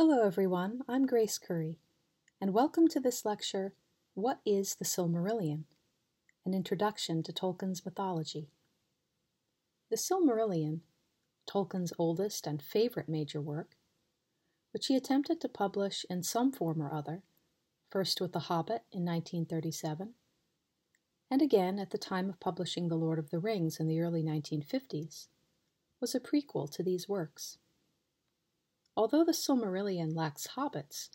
Hello, everyone. I'm Grace Curry, and welcome to this lecture, What is the Silmarillion? An Introduction to Tolkien's Mythology. The Silmarillion, Tolkien's oldest and favorite major work, which he attempted to publish in some form or other, first with The Hobbit in 1937, and again at the time of publishing The Lord of the Rings in the early 1950s, was a prequel to these works. Although the Silmarillion lacks hobbits,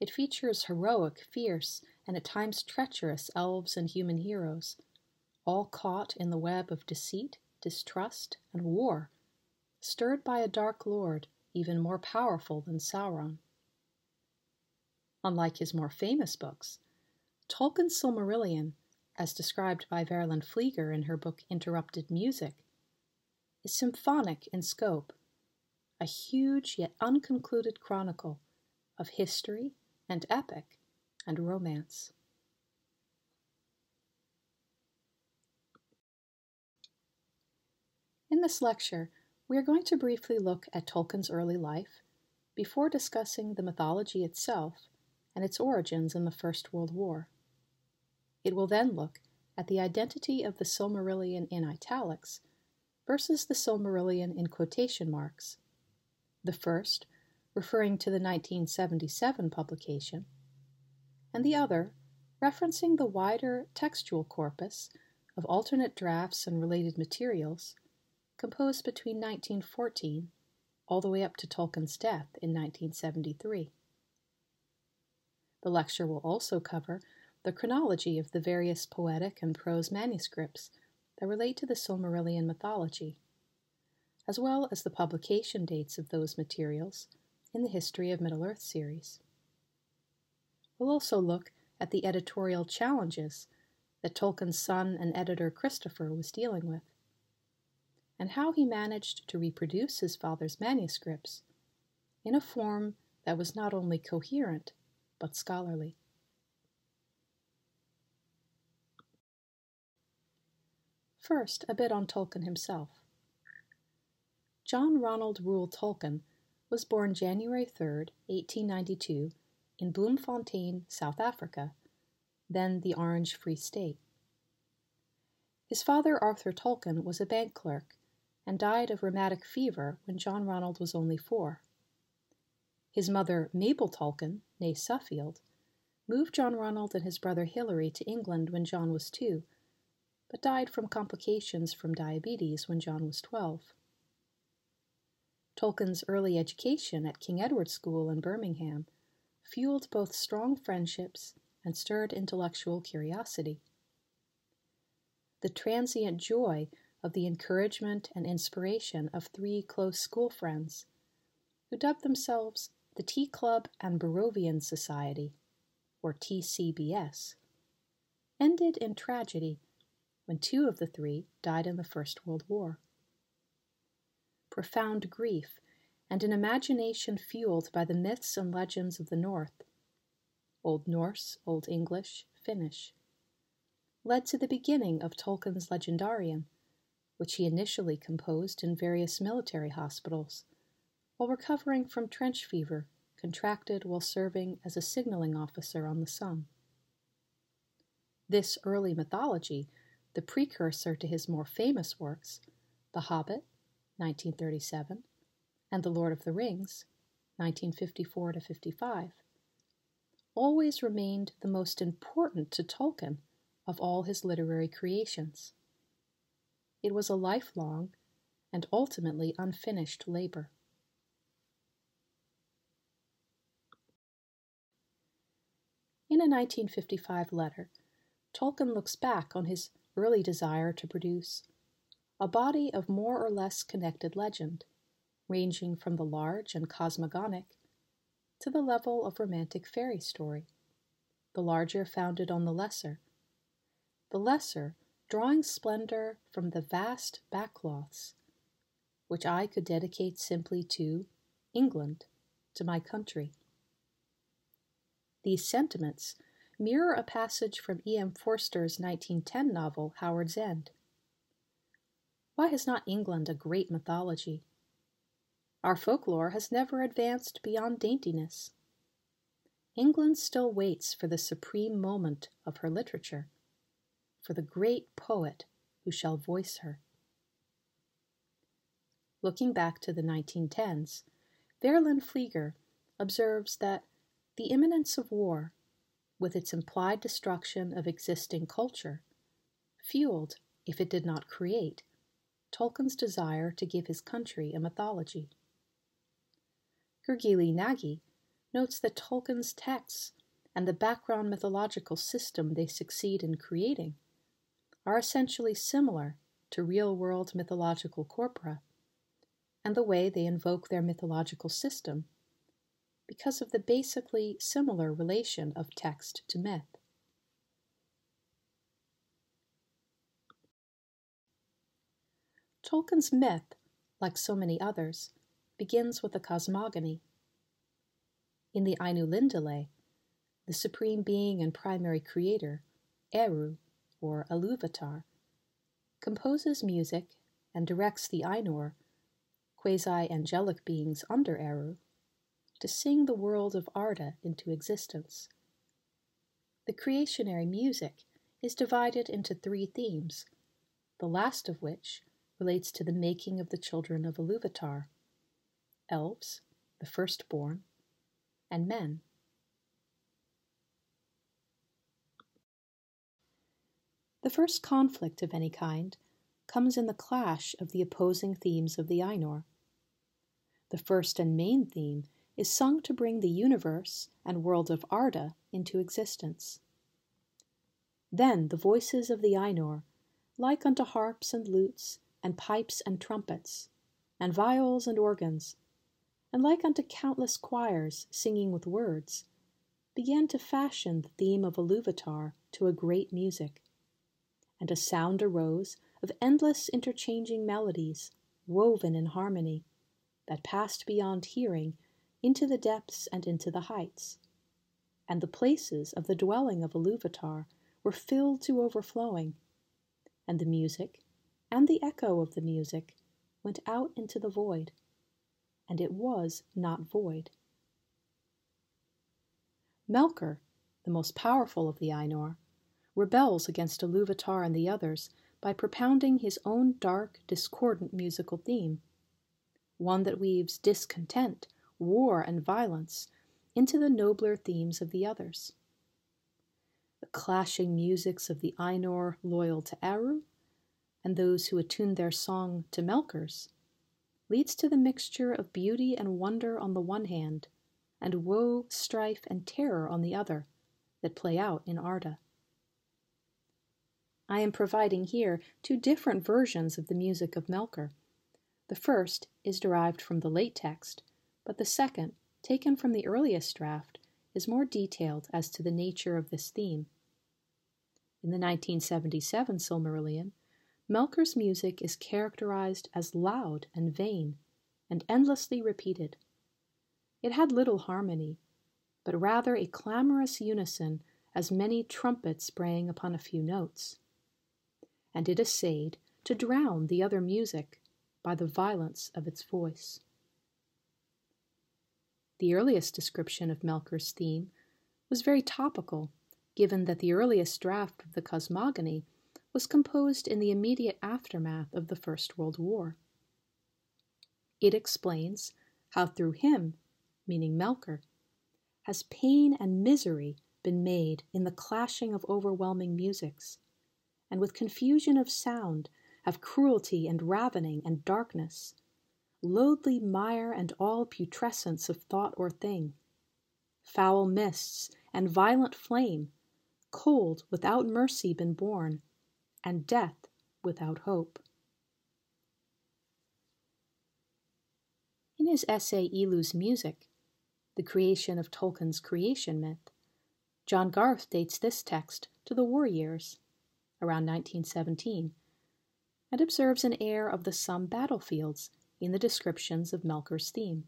it features heroic, fierce, and at times treacherous elves and human heroes, all caught in the web of deceit, distrust, and war, stirred by a dark lord even more powerful than Sauron. Unlike his more famous books, Tolkien's Silmarillion, as described by Verlyn Flieger in her book Interrupted Music, is symphonic in scope a huge yet unconcluded chronicle of history and epic and romance. In this lecture, we are going to briefly look at Tolkien's early life before discussing the mythology itself and its origins in the First World War. It will then look at the identity of the Silmarillion in italics versus the Silmarillion in quotation marks the first referring to the 1977 publication, and the other referencing the wider textual corpus of alternate drafts and related materials composed between 1914 all the way up to Tolkien's death in 1973. The lecture will also cover the chronology of the various poetic and prose manuscripts that relate to the Silmarillion mythology as well as the publication dates of those materials in the History of Middle-earth series. We'll also look at the editorial challenges that Tolkien's son and editor Christopher was dealing with, and how he managed to reproduce his father's manuscripts in a form that was not only coherent, but scholarly. First, a bit on Tolkien himself. John Ronald Reuel Tolkien was born January 3, 1892, in Bloemfontein, South Africa, then the Orange Free State. His father, Arthur Tolkien, was a bank clerk and died of rheumatic fever when John Ronald was only four. His mother, Mabel Tolkien, née Suffield, moved John Ronald and his brother Hilary to England when John was two, but died from complications from diabetes when John was 12. Tolkien's early education at King Edward School in Birmingham fueled both strong friendships and stirred intellectual curiosity. The transient joy of the encouragement and inspiration of three close school friends, who dubbed themselves the Tea Club and Barrovian Society, or TCBS, ended in tragedy when two of the three died in the First World War profound grief, and an imagination fueled by the myths and legends of the North Old Norse, Old English, Finnish led to the beginning of Tolkien's Legendarium, which he initially composed in various military hospitals while recovering from trench fever contracted while serving as a signaling officer on the Somme. This early mythology, the precursor to his more famous works, The Hobbit, 1937, and The Lord of the Rings, 1954 to 55, always remained the most important to Tolkien of all his literary creations. It was a lifelong and ultimately unfinished labor. In a 1955 letter, Tolkien looks back on his early desire to produce a body of more or less connected legend, ranging from the large and cosmogonic to the level of romantic fairy story, the larger founded on the lesser, the lesser drawing splendor from the vast backcloths, which I could dedicate simply to England, to my country. These sentiments mirror a passage from E. M. Forster's 1910 novel Howard's End why has not England a great mythology? Our folklore has never advanced beyond daintiness. England still waits for the supreme moment of her literature, for the great poet who shall voice her. Looking back to the 1910s, Verlyn Flieger observes that the imminence of war, with its implied destruction of existing culture, fueled, if it did not create, Tolkien's desire to give his country a mythology. Gergely Nagy notes that Tolkien's texts and the background mythological system they succeed in creating are essentially similar to real world mythological corpora, and the way they invoke their mythological system because of the basically similar relation of text to myth. Tolkien's myth, like so many others, begins with a cosmogony. In the Ainulindalë, the supreme being and primary creator, Eru, or Iluvatar, composes music and directs the Ainur, quasi-angelic beings under Eru, to sing the world of Arda into existence. The creationary music is divided into three themes, the last of which relates to the making of the children of Iluvatar, elves, the firstborn, and men. The first conflict of any kind comes in the clash of the opposing themes of the Ainur. The first and main theme is sung to bring the universe and world of Arda into existence. Then the voices of the Ainur, like unto harps and lutes, and pipes and trumpets, and viols and organs, and like unto countless choirs singing with words, began to fashion the theme of Iluvatar to a great music and a sound arose of endless interchanging melodies, woven in harmony, that passed beyond hearing into the depths and into the heights. And the places of the dwelling of Iluvatar were filled to overflowing, and the music and the echo of the music went out into the void, and it was not void. Melkor, the most powerful of the Ainur, rebels against Iluvatar and the others by propounding his own dark, discordant musical theme, one that weaves discontent, war, and violence into the nobler themes of the others. The clashing musics of the Ainur loyal to Eru and those who attune their song to Melkor's leads to the mixture of beauty and wonder on the one hand, and woe, strife, and terror on the other, that play out in Arda. I am providing here two different versions of the music of Melkor. The first is derived from the late text, but the second, taken from the earliest draft, is more detailed as to the nature of this theme. In the 1977 Silmarillion, Melkor's music is characterized as loud and vain, and endlessly repeated. It had little harmony, but rather a clamorous unison as many trumpets braying upon a few notes and it essayed to drown the other music by the violence of its voice. The earliest description of Melkor's theme was very topical, given that the earliest draft of the cosmogony was composed in the immediate aftermath of the First World War. It explains how through him, meaning Melkor, has pain and misery been made in the clashing of overwhelming musics, and with confusion of sound, have cruelty and ravening and darkness, loathly mire and all putrescence of thought or thing, foul mists and violent flame, cold without mercy been borne, and death without hope. In his essay Ilu's Music, the creation of Tolkien's creation myth, John Garth dates this text to the war years around 1917, and observes an air of the Somme battlefields in the descriptions of Melkor's theme.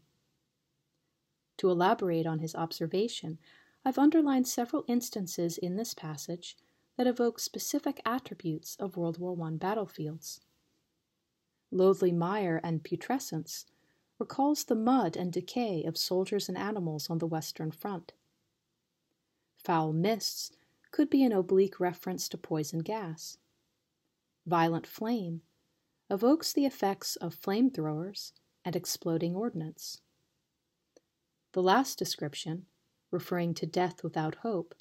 To elaborate on his observation, I've underlined several instances in this passage that evoke specific attributes of World War I battlefields. Loathly mire and putrescence recalls the mud and decay of soldiers and animals on the Western Front. Foul mists could be an oblique reference to poison gas. Violent flame evokes the effects of flamethrowers and exploding ordnance. The last description, referring to death without hope,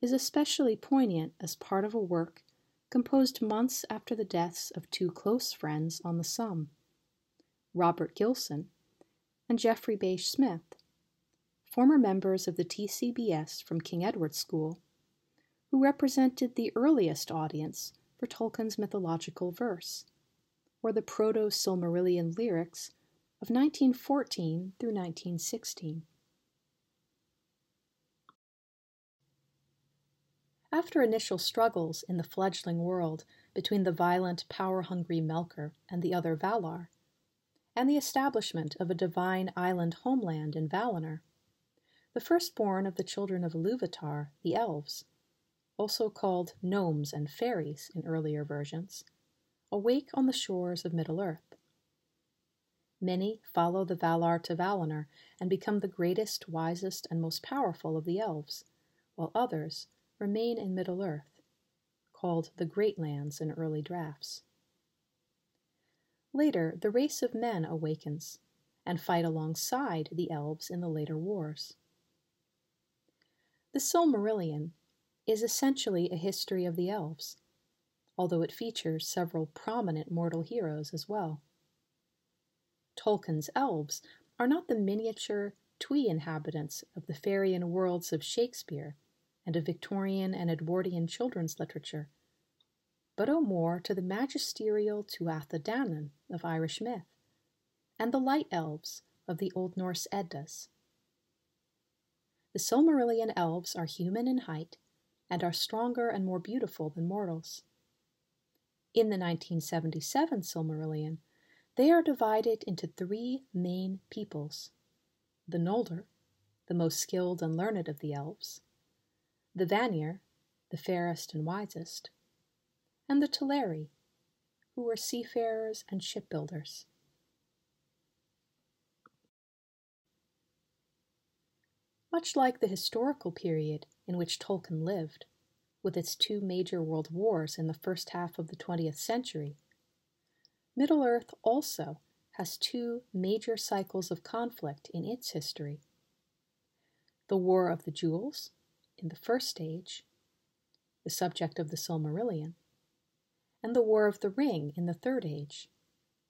is especially poignant as part of a work composed months after the deaths of two close friends on the Somme, Robert Gilson and Geoffrey Bache Smith, former members of the TCBS from King Edward School, who represented the earliest audience for Tolkien's mythological verse, or the Proto Silmarillion lyrics of 1914 through 1916. After initial struggles in the fledgling world between the violent, power hungry Melkor and the other Valar, and the establishment of a divine island homeland in Valinor, the firstborn of the children of Iluvatar, the Elves, also called gnomes and fairies in earlier versions, awake on the shores of Middle Earth. Many follow the Valar to Valinor and become the greatest, wisest, and most powerful of the elves, while others remain in Middle Earth, called the Great Lands in early drafts. Later, the race of men awakens and fight alongside the elves in the later wars. The Silmarillion is essentially a history of the elves, although it features several prominent mortal heroes as well. Tolkien's elves are not the miniature, twee inhabitants of the Faerûn worlds of Shakespeare and of Victorian and Edwardian children's literature, but owe more to the magisterial Tuatha Danann of Irish myth and the light elves of the Old Norse Eddas. The Silmarillion elves are human in height and are stronger and more beautiful than mortals. In the 1977 Silmarillion, they are divided into three main peoples the Noldor, the most skilled and learned of the elves, the Vanyar, the fairest and wisest, and the Teleri, who were seafarers and shipbuilders. Much like the historical period in which Tolkien lived, with its two major world wars in the first half of the 20th century, Middle Earth also has two major cycles of conflict in its history. The War of the Jewels, in the first stage, the subject of the Silmarillion, and the War of the Ring in the Third Age,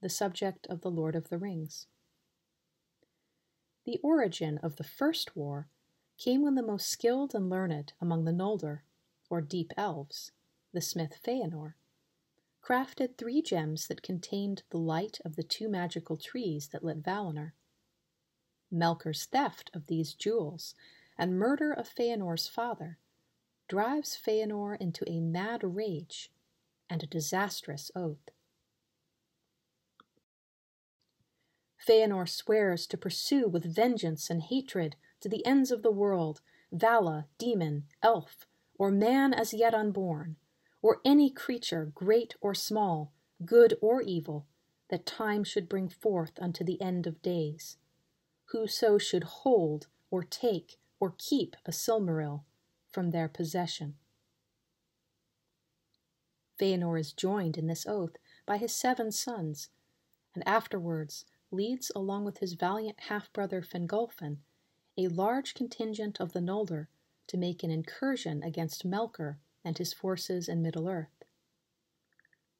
the subject of the Lord of the Rings. The origin of the First War came when the most skilled and learned among the Noldor, or Deep Elves, the smith Feanor, crafted three gems that contained the light of the two magical trees that lit Valinor. Melkor's theft of these jewels and murder of Feanor's father drives Feanor into a mad rage and a disastrous oath. Feanor swears to pursue with vengeance and hatred to the ends of the world Vala, demon, elf, or man as yet unborn, or any creature, great or small, good or evil, that time should bring forth unto the end of days. Whoso should hold, or take, or keep a Silmaril from their possession. Feanor is joined in this oath by his seven sons, and afterwards leads, along with his valiant half brother Fingolfin, a large contingent of the Noldor to make an incursion against Melkor and his forces in Middle Earth.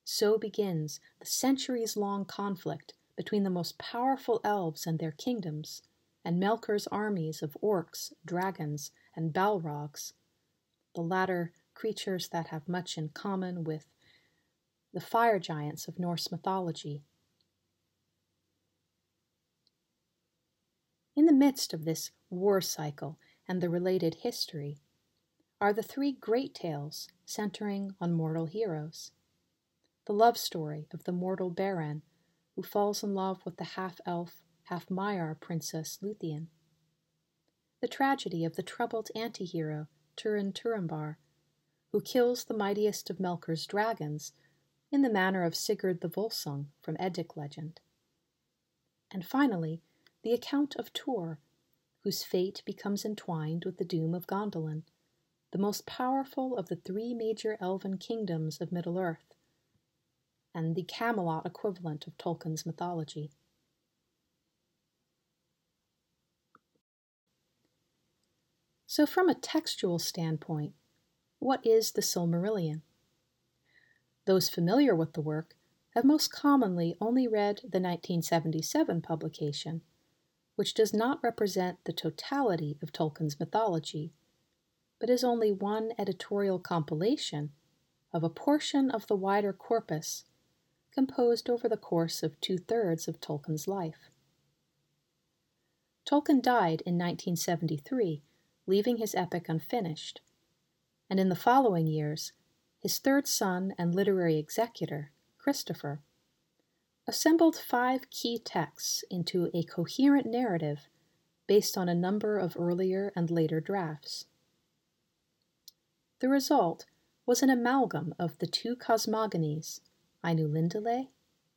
So begins the centuries long conflict between the most powerful elves and their kingdoms and Melkor's armies of orcs, dragons, and balrogs, the latter creatures that have much in common with the fire giants of Norse mythology. In the midst of this war cycle and the related history are the three great tales centering on mortal heroes. The love story of the mortal Beren, who falls in love with the half elf half Maiar princess Luthien. The tragedy of the troubled anti hero Turin Turambar, who kills the mightiest of Melkor's dragons in the manner of Sigurd the Volsung from Eddic legend. and finally, the account of Tuor, whose fate becomes entwined with the doom of Gondolin, the most powerful of the three major elven kingdoms of Middle Earth, and the Camelot equivalent of Tolkien's mythology. So, from a textual standpoint, what is the Silmarillion? Those familiar with the work have most commonly only read the 1977 publication, which does not represent the totality of Tolkien's mythology, but is only one editorial compilation of a portion of the wider corpus composed over the course of two thirds of Tolkien's life. Tolkien died in 1973, leaving his epic unfinished, and in the following years, his third son and literary executor, Christopher, assembled five key texts into a coherent narrative based on a number of earlier and later drafts. The result was an amalgam of the two cosmogonies, Ainulindale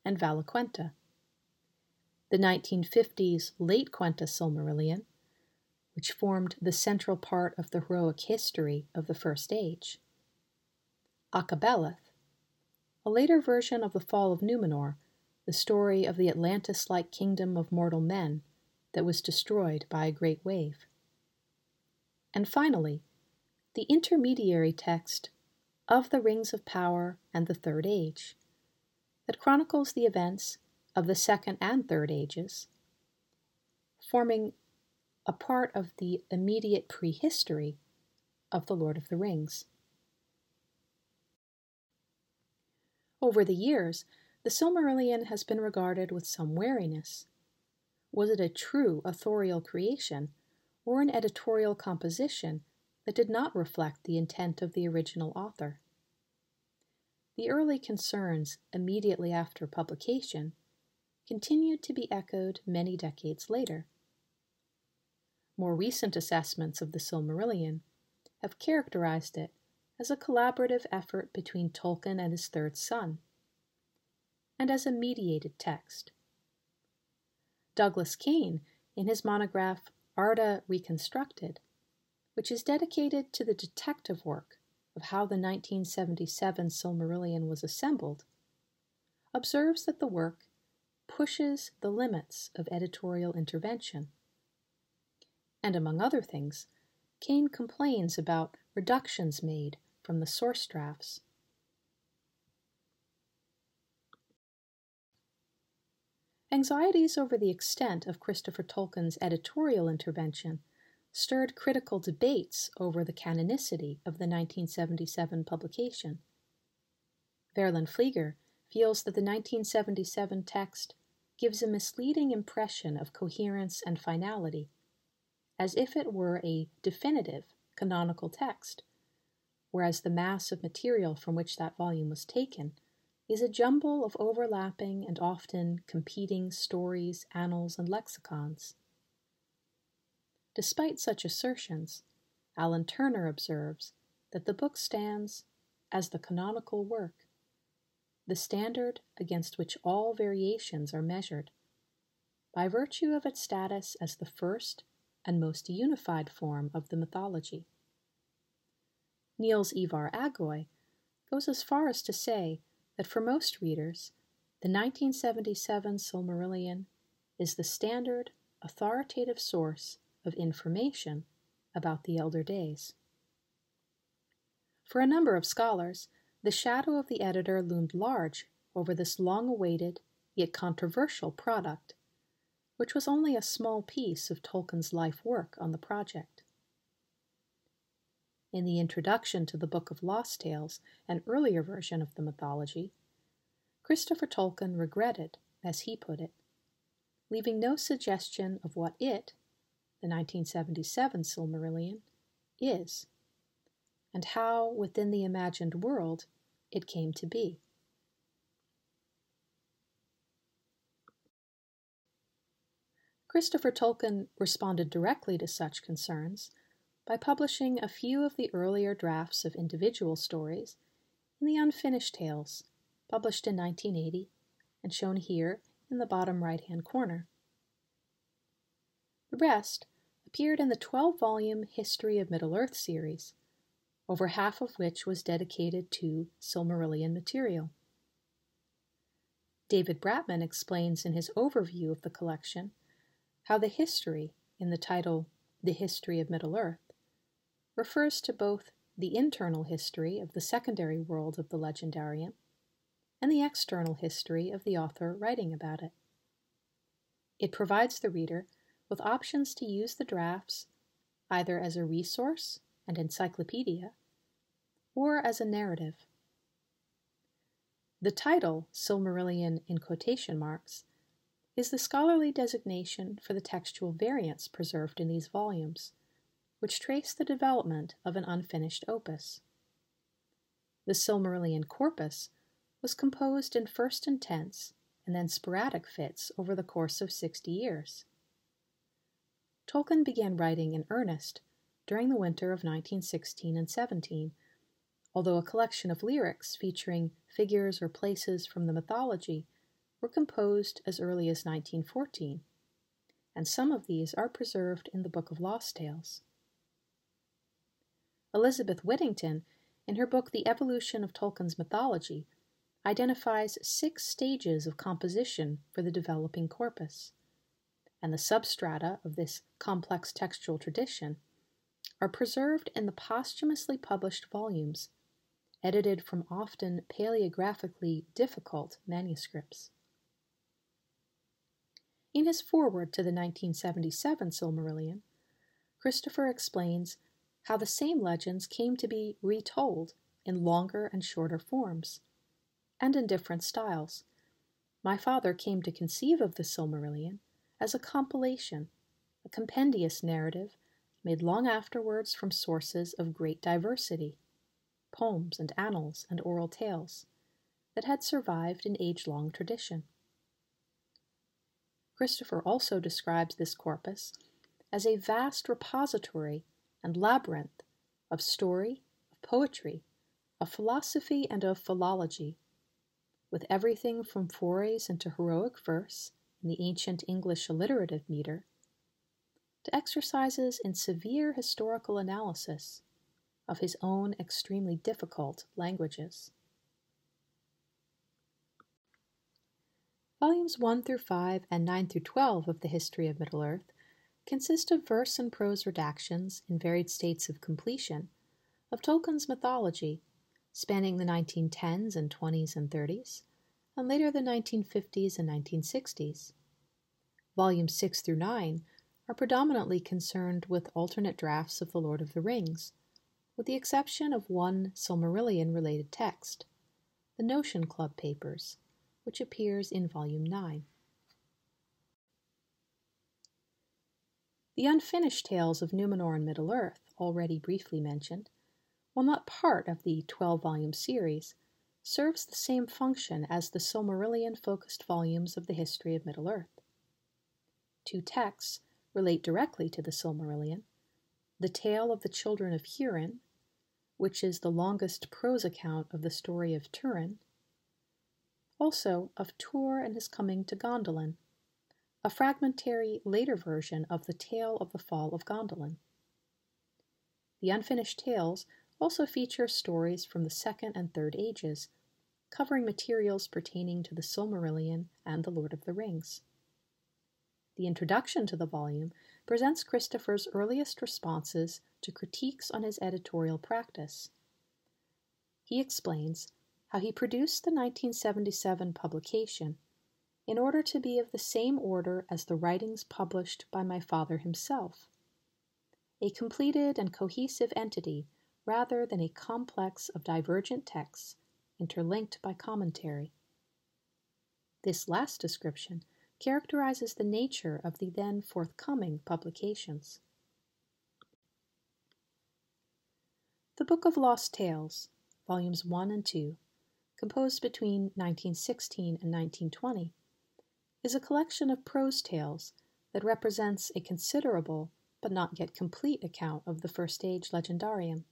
and Valaquenta. The 1950s late Quenta Silmarillion, which formed the central part of the heroic history of the First Age. Akallabeth, a later version of the fall of Numenor, the story of the Atlantis like kingdom of mortal men that was destroyed by a great wave. And finally, the intermediary text of the Rings of Power and the Third Age, that chronicles the events of the Second and Third Ages, forming a part of the immediate prehistory of The Lord of the Rings. Over the years, the Silmarillion has been regarded with some wariness. Was it a true authorial creation, or an editorial composition that did not reflect the intent of the original author? The early concerns immediately after publication continued to be echoed many decades later. More recent assessments of the Silmarillion have characterized it as a collaborative effort between Tolkien and his third son, and as a mediated text. Douglas Kane, in his monograph Arda Reconstructed, which is dedicated to the detective work of how the 1977 Silmarillion was assembled, observes that the work pushes the limits of editorial intervention. And among other things, Kane complains about reductions made from the source drafts. Anxieties over the extent of Christopher Tolkien's editorial intervention stirred critical debates over the canonicity of the 1977 publication. Verlyn Flieger feels that the 1977 text gives a misleading impression of coherence and finality, as if it were a definitive canonical text whereas the mass of material from which that volume was taken is a jumble of overlapping and often competing stories, annals, and lexicons. Despite such assertions, Allan Turner observes that the book stands as the canonical work, the standard against which all variations are measured, by virtue of its status as the first and most unified form of the mythology. Nils Ivar Agoy goes as far as to say that for most readers, the 1977 Silmarillion is the standard, authoritative source of information about the elder days. For a number of scholars, the shadow of the editor loomed large over this long awaited yet controversial product, which was only a small piece of Tolkien's life work on the project in the introduction to the Book of Lost Tales, an earlier version of the mythology, Christopher Tolkien regretted, as he put it, leaving no suggestion of what it, the 1977 Silmarillion, is, and how, within the imagined world, it came to be. Christopher Tolkien responded directly to such concerns by publishing a few of the earlier drafts of individual stories in the Unfinished Tales, published in 1980 and shown here in the bottom right hand corner. The rest appeared in the 12 volume History of Middle Earth series, over half of which was dedicated to Silmarillion material. David Bratman explains in his overview of the collection how the history in the title The History of Middle Earth refers to both the internal history of the secondary world of the legendarium and the external history of the author writing about it. It provides the reader with options to use the drafts either as a resource and encyclopedia or as a narrative. The title, Silmarillion in quotation marks, is the scholarly designation for the textual variants preserved in these volumes, which trace the development of an unfinished opus. The Silmarillion corpus was composed in first intense and then sporadic fits over the course of 60 years. Tolkien began writing in earnest during the winter of 1916 and 17, although a collection of lyrics featuring figures or places from the mythology were composed as early as 1914, and some of these are preserved in the Book of Lost Tales. Elizabeth Whittingham, in her book The Evolution of Tolkien's Mythology, identifies six stages of composition for the developing corpus, and the substrata of this complex textual tradition are preserved in the posthumously published volumes, edited from often paleographically difficult manuscripts. In his foreword to the 1977 Silmarillion, Christopher explains how the same legends came to be retold in longer and shorter forms and in different styles. My father came to conceive of the Silmarillion as a compilation, a compendious narrative made long afterwards from sources of great diversity poems and annals and oral tales that had survived in age long tradition. Christopher also describes this corpus as a vast repository and labyrinth of story, of poetry, of philosophy, and of philology, with everything from forays into heroic verse in the ancient English alliterative meter to exercises in severe historical analysis of his own extremely difficult languages. Volumes 1 through 5 and 9 through 12 of the History of Middle Earth consist of verse and prose redactions in varied states of completion of Tolkien's mythology spanning the 1910s and 20s and 30s, and later the 1950s and 1960s. Volumes 6 through 9 are predominantly concerned with alternate drafts of The Lord of the Rings, with the exception of one Silmarillion related text, the Notion Club Papers, which appears in Volume 9. The unfinished tales of Numenor and Middle Earth, already briefly mentioned, while not part of the 12 volume series, serves the same function as the Silmarillion focused volumes of the history of Middle Earth. Two texts relate directly to the Silmarillion the tale of the children of Hurin, which is the longest prose account of the story of Turin, also of Tuor and his coming to Gondolin, a fragmentary later version of the tale of the fall of Gondolin. The unfinished tales also feature stories from the Second and Third Ages, covering materials pertaining to the Silmarillion and the Lord of the Rings. The introduction to the volume presents Christopher's earliest responses to critiques on his editorial practice. He explains how he produced the 1977 publication in order to be of the same order as the writings published by my father himself, a completed and cohesive entity rather than a complex of divergent texts interlinked by commentary. This last description characterizes the nature of the then forthcoming publications. The Book of Lost Tales, Volumes 1 and 2, composed between 1916 and 1920, is a collection of prose tales that represents a considerable but not yet complete account of the First Age legendarium.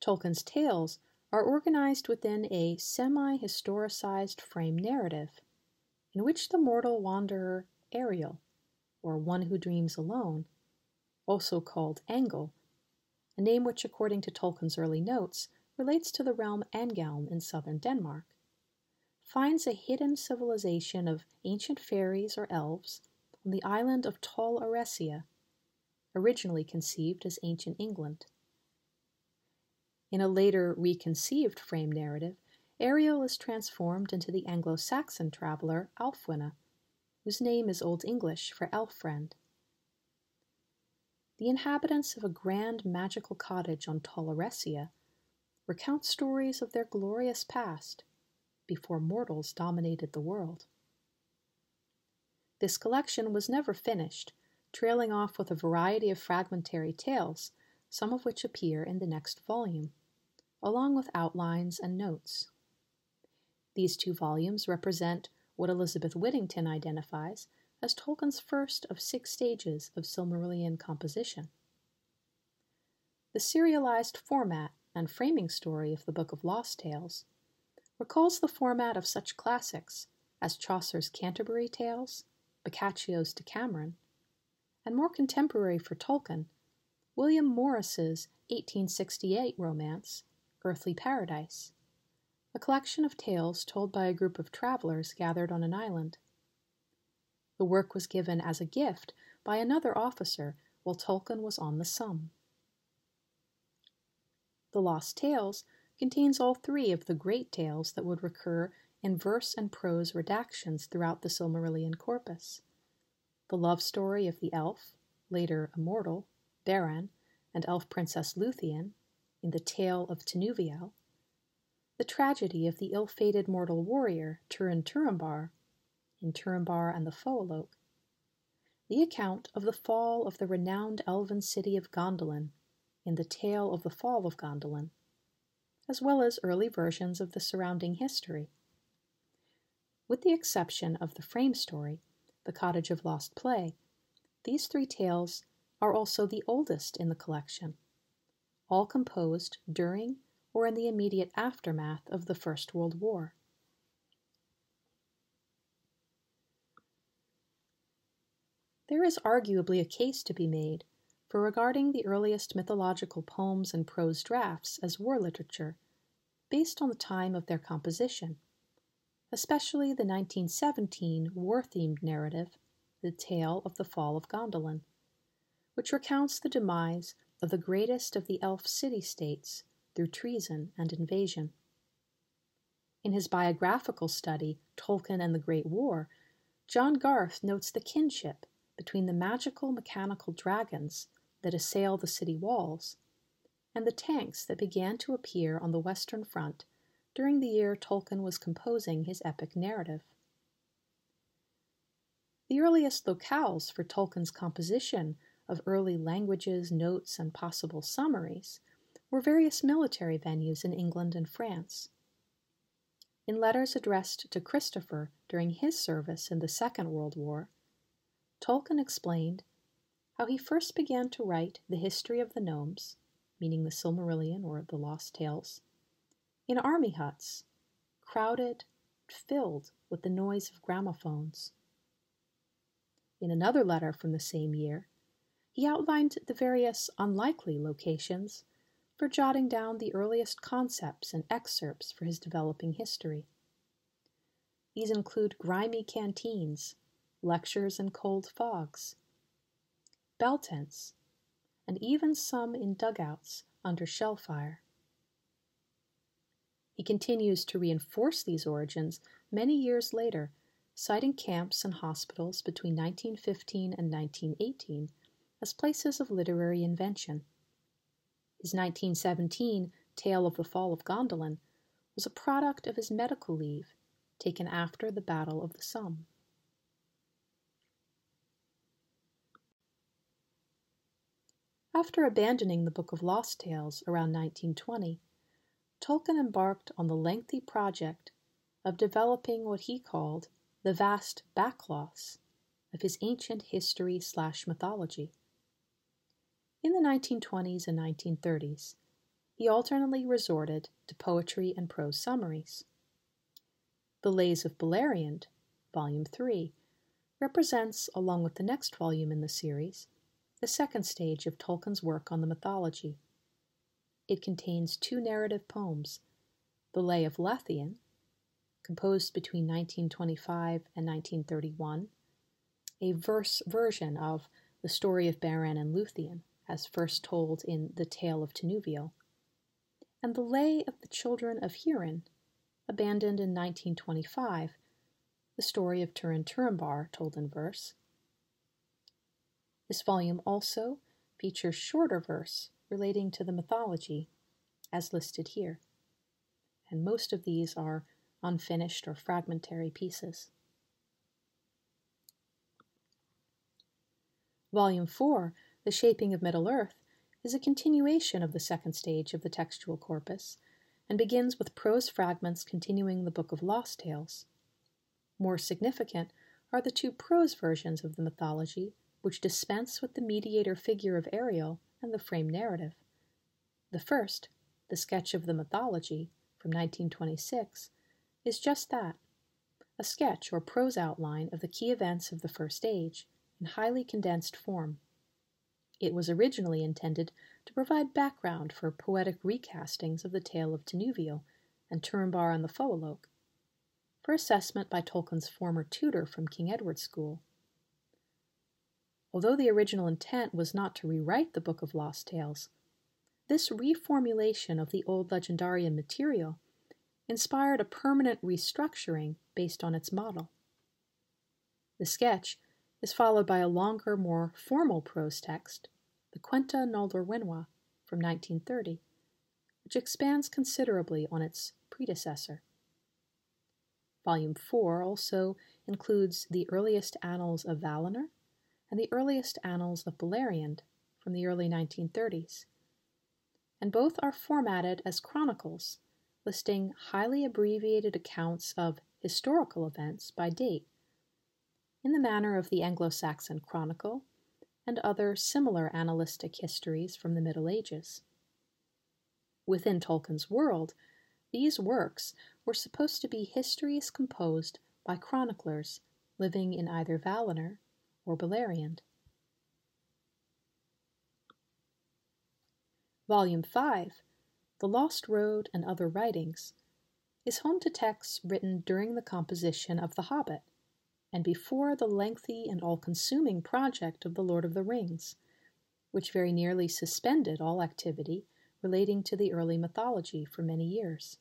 Tolkien's tales are organized within a semi historicized frame narrative, in which the mortal wanderer Eriol, or One Who Dreams Alone, also called Angol, a name which, according to Tolkien's early notes, relates to the realm Angeln in southern Denmark, finds a hidden civilization of ancient fairies or elves on the island of Tol Eressëa, originally conceived as ancient England. In a later reconceived frame narrative, Eriol is transformed into the Anglo Saxon traveler Alfwine, whose name is Old English for elf friend. The inhabitants of a grand magical cottage on Tol Eressëa recount stories of their glorious past before mortals dominated the world. This collection was never finished, trailing off with a variety of fragmentary tales, some of which appear in the next volume, along with outlines and notes. These two volumes represent what Elizabeth Whittingham identifies as Tolkien's first of six stages of Silmarillion composition. The serialized format and framing story of the Book of Lost Tales recalls the format of such classics as Chaucer's Canterbury Tales, Boccaccio's Decameron, and more contemporary for Tolkien, William Morris's 1868 romance, Earthly Paradise a collection of tales told by a group of travelers gathered on an island. The work was given as a gift by another officer while Tolkien was on the Somme. The Lost Tales contains all three of the great tales that would recur in verse and prose redactions throughout the Silmarillion corpus. The love story of the elf, later immortal, Beren, and elf princess Luthien, in the Tale of Tinuviel, the tragedy of the ill-fated mortal warrior Turin Turambar in Turambar and the Foaloke, the account of the fall of the renowned elven city of Gondolin in the Tale of the Fall of Gondolin, as well as early versions of the surrounding history. With the exception of the frame story, The Cottage of Lost Play, these three tales are also the oldest in the collection, all composed during or in the immediate aftermath of the First World War. There is arguably a case to be made for regarding the earliest mythological poems and prose drafts as war literature, based on the time of their composition, especially the 1917 war themed narrative, The Tale of the Fall of Gondolin, which recounts the demise of the greatest of the elf city states through treason and invasion. In his biographical study, Tolkien and the Great War, John Garth notes the kinship between the magical mechanical dragons that assail the city walls and the tanks that began to appear on the Western Front during the year Tolkien was composing his epic narrative. The earliest locales for Tolkien's composition of early languages, notes, and possible summaries were various military venues in England and France. In letters addressed to Christopher during his service in the Second World War, Tolkien explained how he first began to write the history of the gnomes, meaning the Silmarillion or the Lost Tales, in army huts, crowded, filled with the noise of gramophones. In another letter from the same year, he outlined the various unlikely locations for jotting down the earliest concepts and excerpts for his developing history. These include grimy canteens, lectures in cold fogs, bell tents, and even some in dugouts under shell fire. He continues to reinforce these origins many years later, citing camps and hospitals between 1915 and 1918 as places of literary invention. His 1917 Tale of the Fall of Gondolin was a product of his medical leave taken after the Battle of the Somme. After abandoning the Book of Lost Tales around 1920, Tolkien embarked on the lengthy project of developing what he called the vast backcloths of his ancient history slash mythology. In the 1920s and 1930s, he alternately resorted to poetry and prose summaries. The Lays of Beleriand, Volume 3, represents, along with the next volume in the series, the second stage of Tolkien's work on the mythology. It contains two narrative poems The Lay of Leithian, composed between 1925 and 1931, a verse version of the story of Beren and Luthien, as first told in The Tale of Tinuviel, and The Lay of the Children of Hurin, abandoned in 1925, the story of Turin Turambar told in verse. This volume also features shorter verse relating to the mythology, as listed here, and most of these are unfinished or fragmentary pieces. Volume 4, The Shaping of Middle Earth, is a continuation of the second stage of the textual corpus and begins with prose fragments continuing the Book of Lost Tales. More significant are the two prose versions of the mythology, which dispense with the mediator figure of Eriol and the frame narrative. The first, the sketch of the mythology, from 1926, is just that a sketch or prose outline of the key events of the first age in highly condensed form. It was originally intended to provide background for poetic recastings of the tale of Tinuviel and Turambar and the Foalókë, for assessment by Tolkien's former tutor from King Edward's School. Although the original intent was not to rewrite the Book of Lost Tales, this reformulation of the old legendarium material inspired a permanent restructuring based on its model. The sketch is followed by a longer, more formal prose text, the Quenta Noldorinwa from 1930, which expands considerably on its predecessor. Volume 4 also includes the earliest annals of Valinor and the earliest annals of Beleriand from the early 1930s, and both are formatted as chronicles, listing highly abbreviated accounts of historical events by date in the manner of the Anglo Saxon Chronicle and other similar annalistic histories from the Middle Ages. Within Tolkien's world, these works were supposed to be histories composed by chroniclers living in either Valinor or Beleriand. Volume 5, The Lost Road and Other Writings, is home to texts written during the composition of The Hobbit and before the lengthy and all consuming project of The Lord of the Rings, which very nearly suspended all activity relating to the early mythology for many years.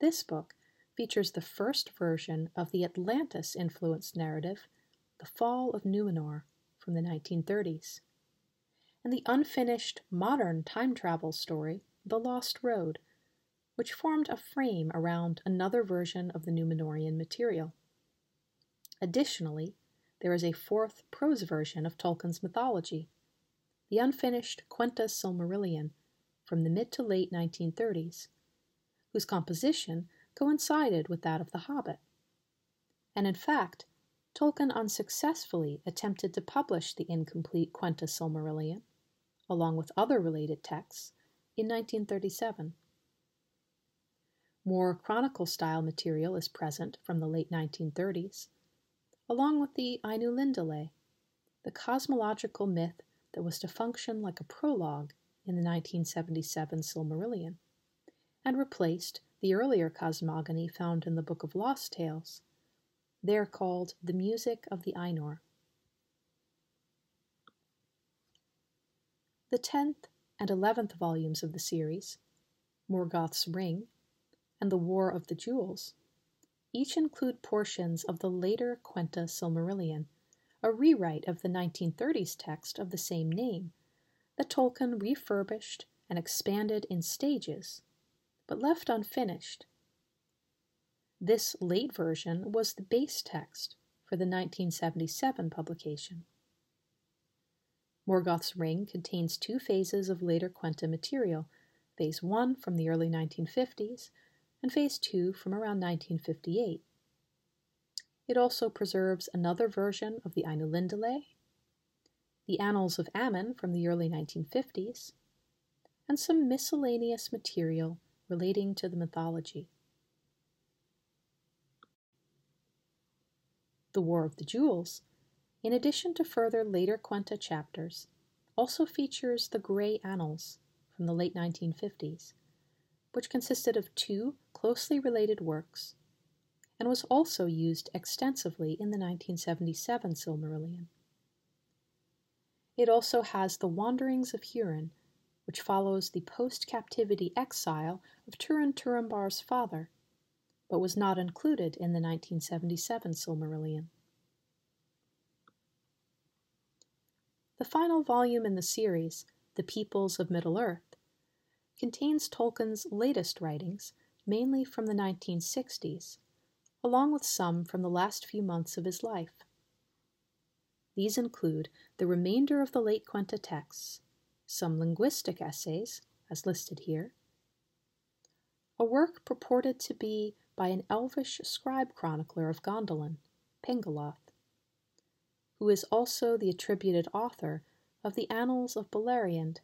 This book features the first version of the Atlantis influenced narrative, The Fall of Numenor, from the 1930s, and the unfinished modern time travel story, The Lost Road, which formed a frame around another version of the Numenorean material. Additionally, there is a fourth prose version of Tolkien's mythology, the unfinished Quenta Silmarillion from the mid to late 1930s, whose composition coincided with that of The Hobbit. And in fact, Tolkien unsuccessfully attempted to publish the incomplete Quenta Silmarillion, along with other related texts, in 1937. More chronicle style material is present from the late 1930s, along with the Ainulindalë, the cosmological myth that was to function like a prologue in the 1977 Silmarillion, and replaced the earlier cosmogony found in the Book of Lost Tales. They are called the Music of the Ainur. The tenth and eleventh volumes of the series, Morgoth's Ring and The War of the Jewels, each include portions of the later Quenta Silmarillion, a rewrite of the 1930s text of the same name that Tolkien refurbished and expanded in stages, but left unfinished. This late version was the base text for the 1977 publication. Morgoth's Ring contains two phases of later Quenta material, Phase 1 from the early 1950s and Phase 2 from around 1958. It also preserves another version of the Ainulindalë, the Annals of Aman from the early 1950s, and some miscellaneous material relating to the mythology. The War of the Jewels, in addition to further later Quenta chapters, also features the Grey Annals from the late 1950s, which consisted of two closely related works and was also used extensively in the 1977 Silmarillion. It also has The Wanderings of Hurin, which follows the post captivity exile of Turin Turambar's father, but was not included in the 1977 Silmarillion. The final volume in the series, The Peoples of Middle Earth, contains Tolkien's latest writings, mainly from the 1960s, along with some from the last few months of his life. These include the remainder of the late Quenta texts, some linguistic essays, as listed here, a work purported to be by an elvish scribe chronicler of Gondolin, Pengolodh, who is also the attributed author of the Annals of Beleriand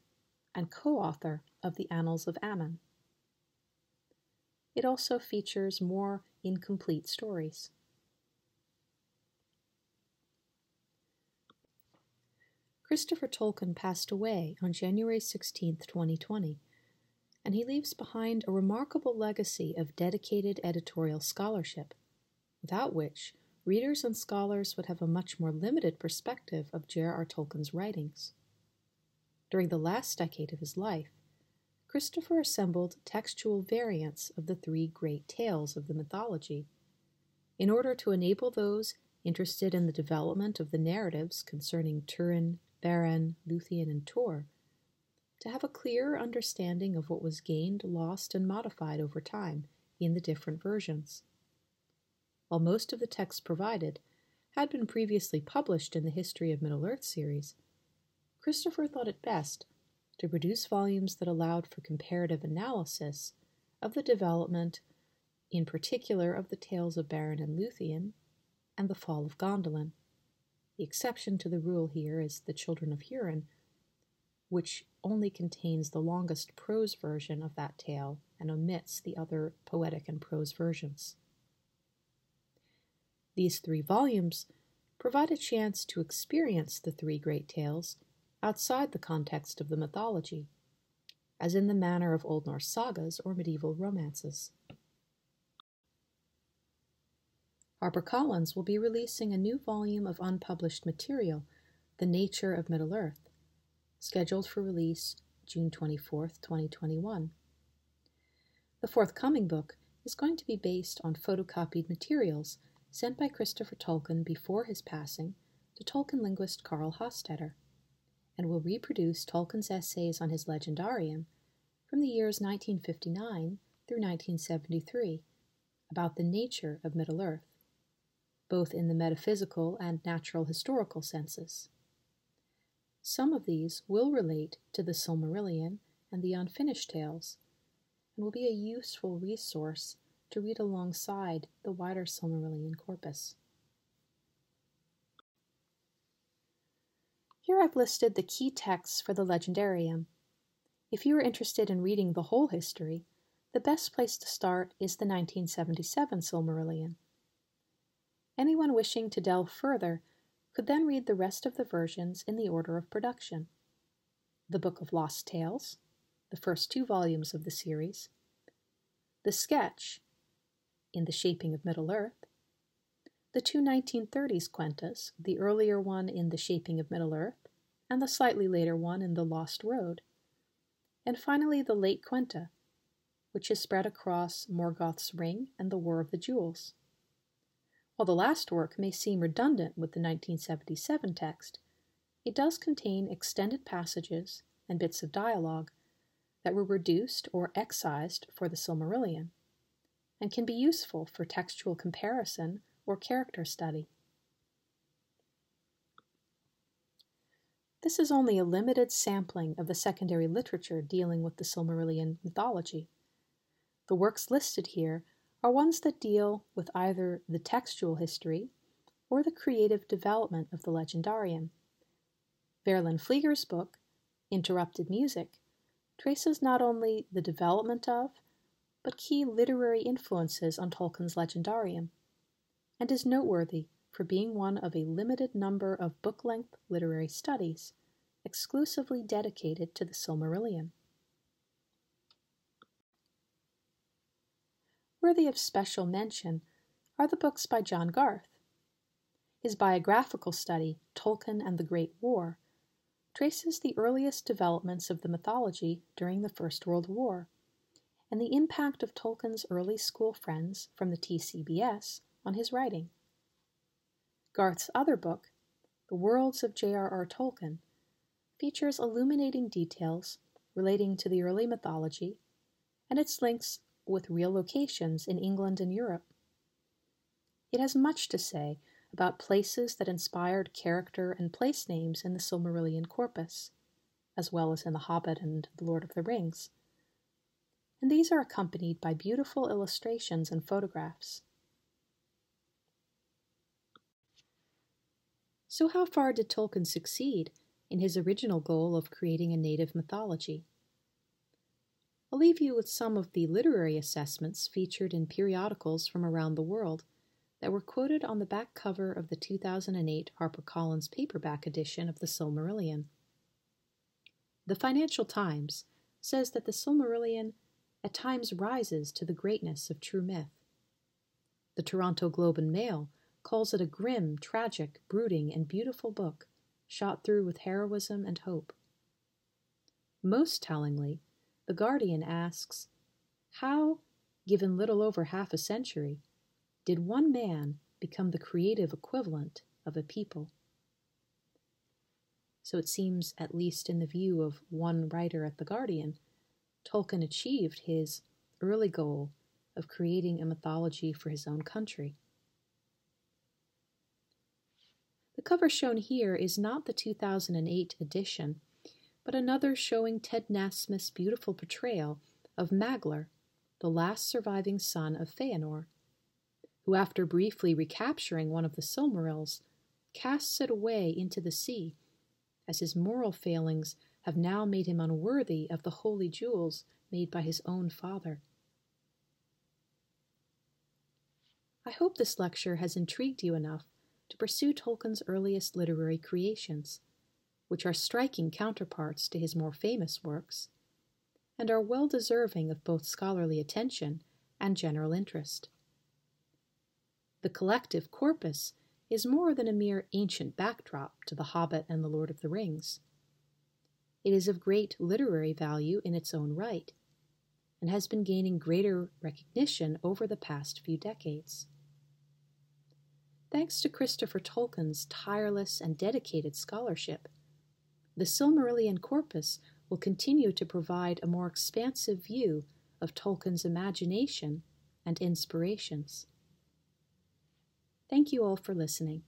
and co-author of the Annals of Aman. It also features more incomplete stories. Christopher Tolkien passed away on January 16, 2020, and he leaves behind a remarkable legacy of dedicated editorial scholarship, without which readers and scholars would have a much more limited perspective of J.R.R. Tolkien's writings. During the last decade of his life, Christopher assembled textual variants of the three great tales of the mythology in order to enable those interested in the development of the narratives concerning Turin, Beren, Luthien, and Tuor, to have a clearer understanding of what was gained, lost, and modified over time in the different versions. While most of the texts provided had been previously published in the History of Middle-earth series, Christopher thought it best to produce volumes that allowed for comparative analysis of the development, in particular of the tales of Beren and Luthien, and the fall of Gondolin. The exception to the rule here is The Children of Hurin, which only contains the longest prose version of that tale and omits the other poetic and prose versions. These three volumes provide a chance to experience the three great tales outside the context of the mythology, as in the manner of Old Norse sagas or medieval romances. HarperCollins will be releasing a new volume of unpublished material, The Nature of Middle Earth, scheduled for release June 24, 2021. The forthcoming book is going to be based on photocopied materials sent by Christopher Tolkien before his passing to Tolkien linguist Carl Hostetter, and will reproduce Tolkien's essays on his legendarium from the years 1959 through 1973 about the nature of Middle Earth both in the metaphysical and natural historical senses. Some of these will relate to the Silmarillion and the Unfinished Tales, and will be a useful resource to read alongside the wider Silmarillion corpus. Here I've listed the key texts for the Legendarium. If you are interested in reading the whole history, the best place to start is the 1977 Silmarillion. Anyone wishing to delve further could then read the rest of the versions in the order of production. The Book of Lost Tales, the first two volumes of the series, The Sketch, in The Shaping of Middle Earth, the two 1930s Quentas, the earlier one in The Shaping of Middle Earth, and the slightly later one in The Lost Road, and finally the late Quenta, which is spread across Morgoth's Ring and the War of the Jewels. While the last work may seem redundant with the 1977 text, it does contain extended passages and bits of dialogue that were reduced or excised for the Silmarillion, and can be useful for textual comparison or character study. This is only a limited sampling of the secondary literature dealing with the Silmarillion mythology. The works listed here are ones that deal with either the textual history or the creative development of the legendarium. Verlyn Flieger's book, Interrupted Music, traces not only the development of, but key literary influences on Tolkien's legendarium, and is noteworthy for being one of a limited number of book length literary studies exclusively dedicated to the Silmarillion. Worthy of special mention are the books by John Garth. His biographical study, Tolkien and the Great War, traces the earliest developments of the mythology during the First World War and the impact of Tolkien's early school friends from the TCBS on his writing. Garth's other book, The Worlds of J.R.R. Tolkien, features illuminating details relating to the early mythology and its links with real locations in England and Europe. It has much to say about places that inspired character and place names in the Silmarillion corpus, as well as in The Hobbit and The Lord of the Rings. And these are accompanied by beautiful illustrations and photographs. So, how far did Tolkien succeed in his original goal of creating a native mythology? I'll leave you with some of the literary assessments featured in periodicals from around the world that were quoted on the back cover of the 2008 HarperCollins paperback edition of The Silmarillion. The Financial Times says that The Silmarillion at times rises to the greatness of true myth. The Toronto Globe and Mail calls it a grim, tragic, brooding, and beautiful book, shot through with heroism and hope. Most tellingly, The Guardian asks, How, given little over half a century, did one man become the creative equivalent of a people? So it seems, at least in the view of one writer at The Guardian, Tolkien achieved his early goal of creating a mythology for his own country. The cover shown here is not the 2008 edition, but another showing Ted Nasmith's beautiful portrayal of Maglor, the last surviving son of Feanor, who, after briefly recapturing one of the Silmarils, casts it away into the sea, as his moral failings have now made him unworthy of the holy jewels made by his own father. I hope this lecture has intrigued you enough to pursue Tolkien's earliest literary creations, which are striking counterparts to his more famous works, and are well deserving of both scholarly attention and general interest. The collective corpus is more than a mere ancient backdrop to The Hobbit and The Lord of the Rings. It is of great literary value in its own right, and has been gaining greater recognition over the past few decades. Thanks to Christopher Tolkien's tireless and dedicated scholarship, the Silmarillion corpus will continue to provide a more expansive view of Tolkien's imagination and inspirations. Thank you all for listening.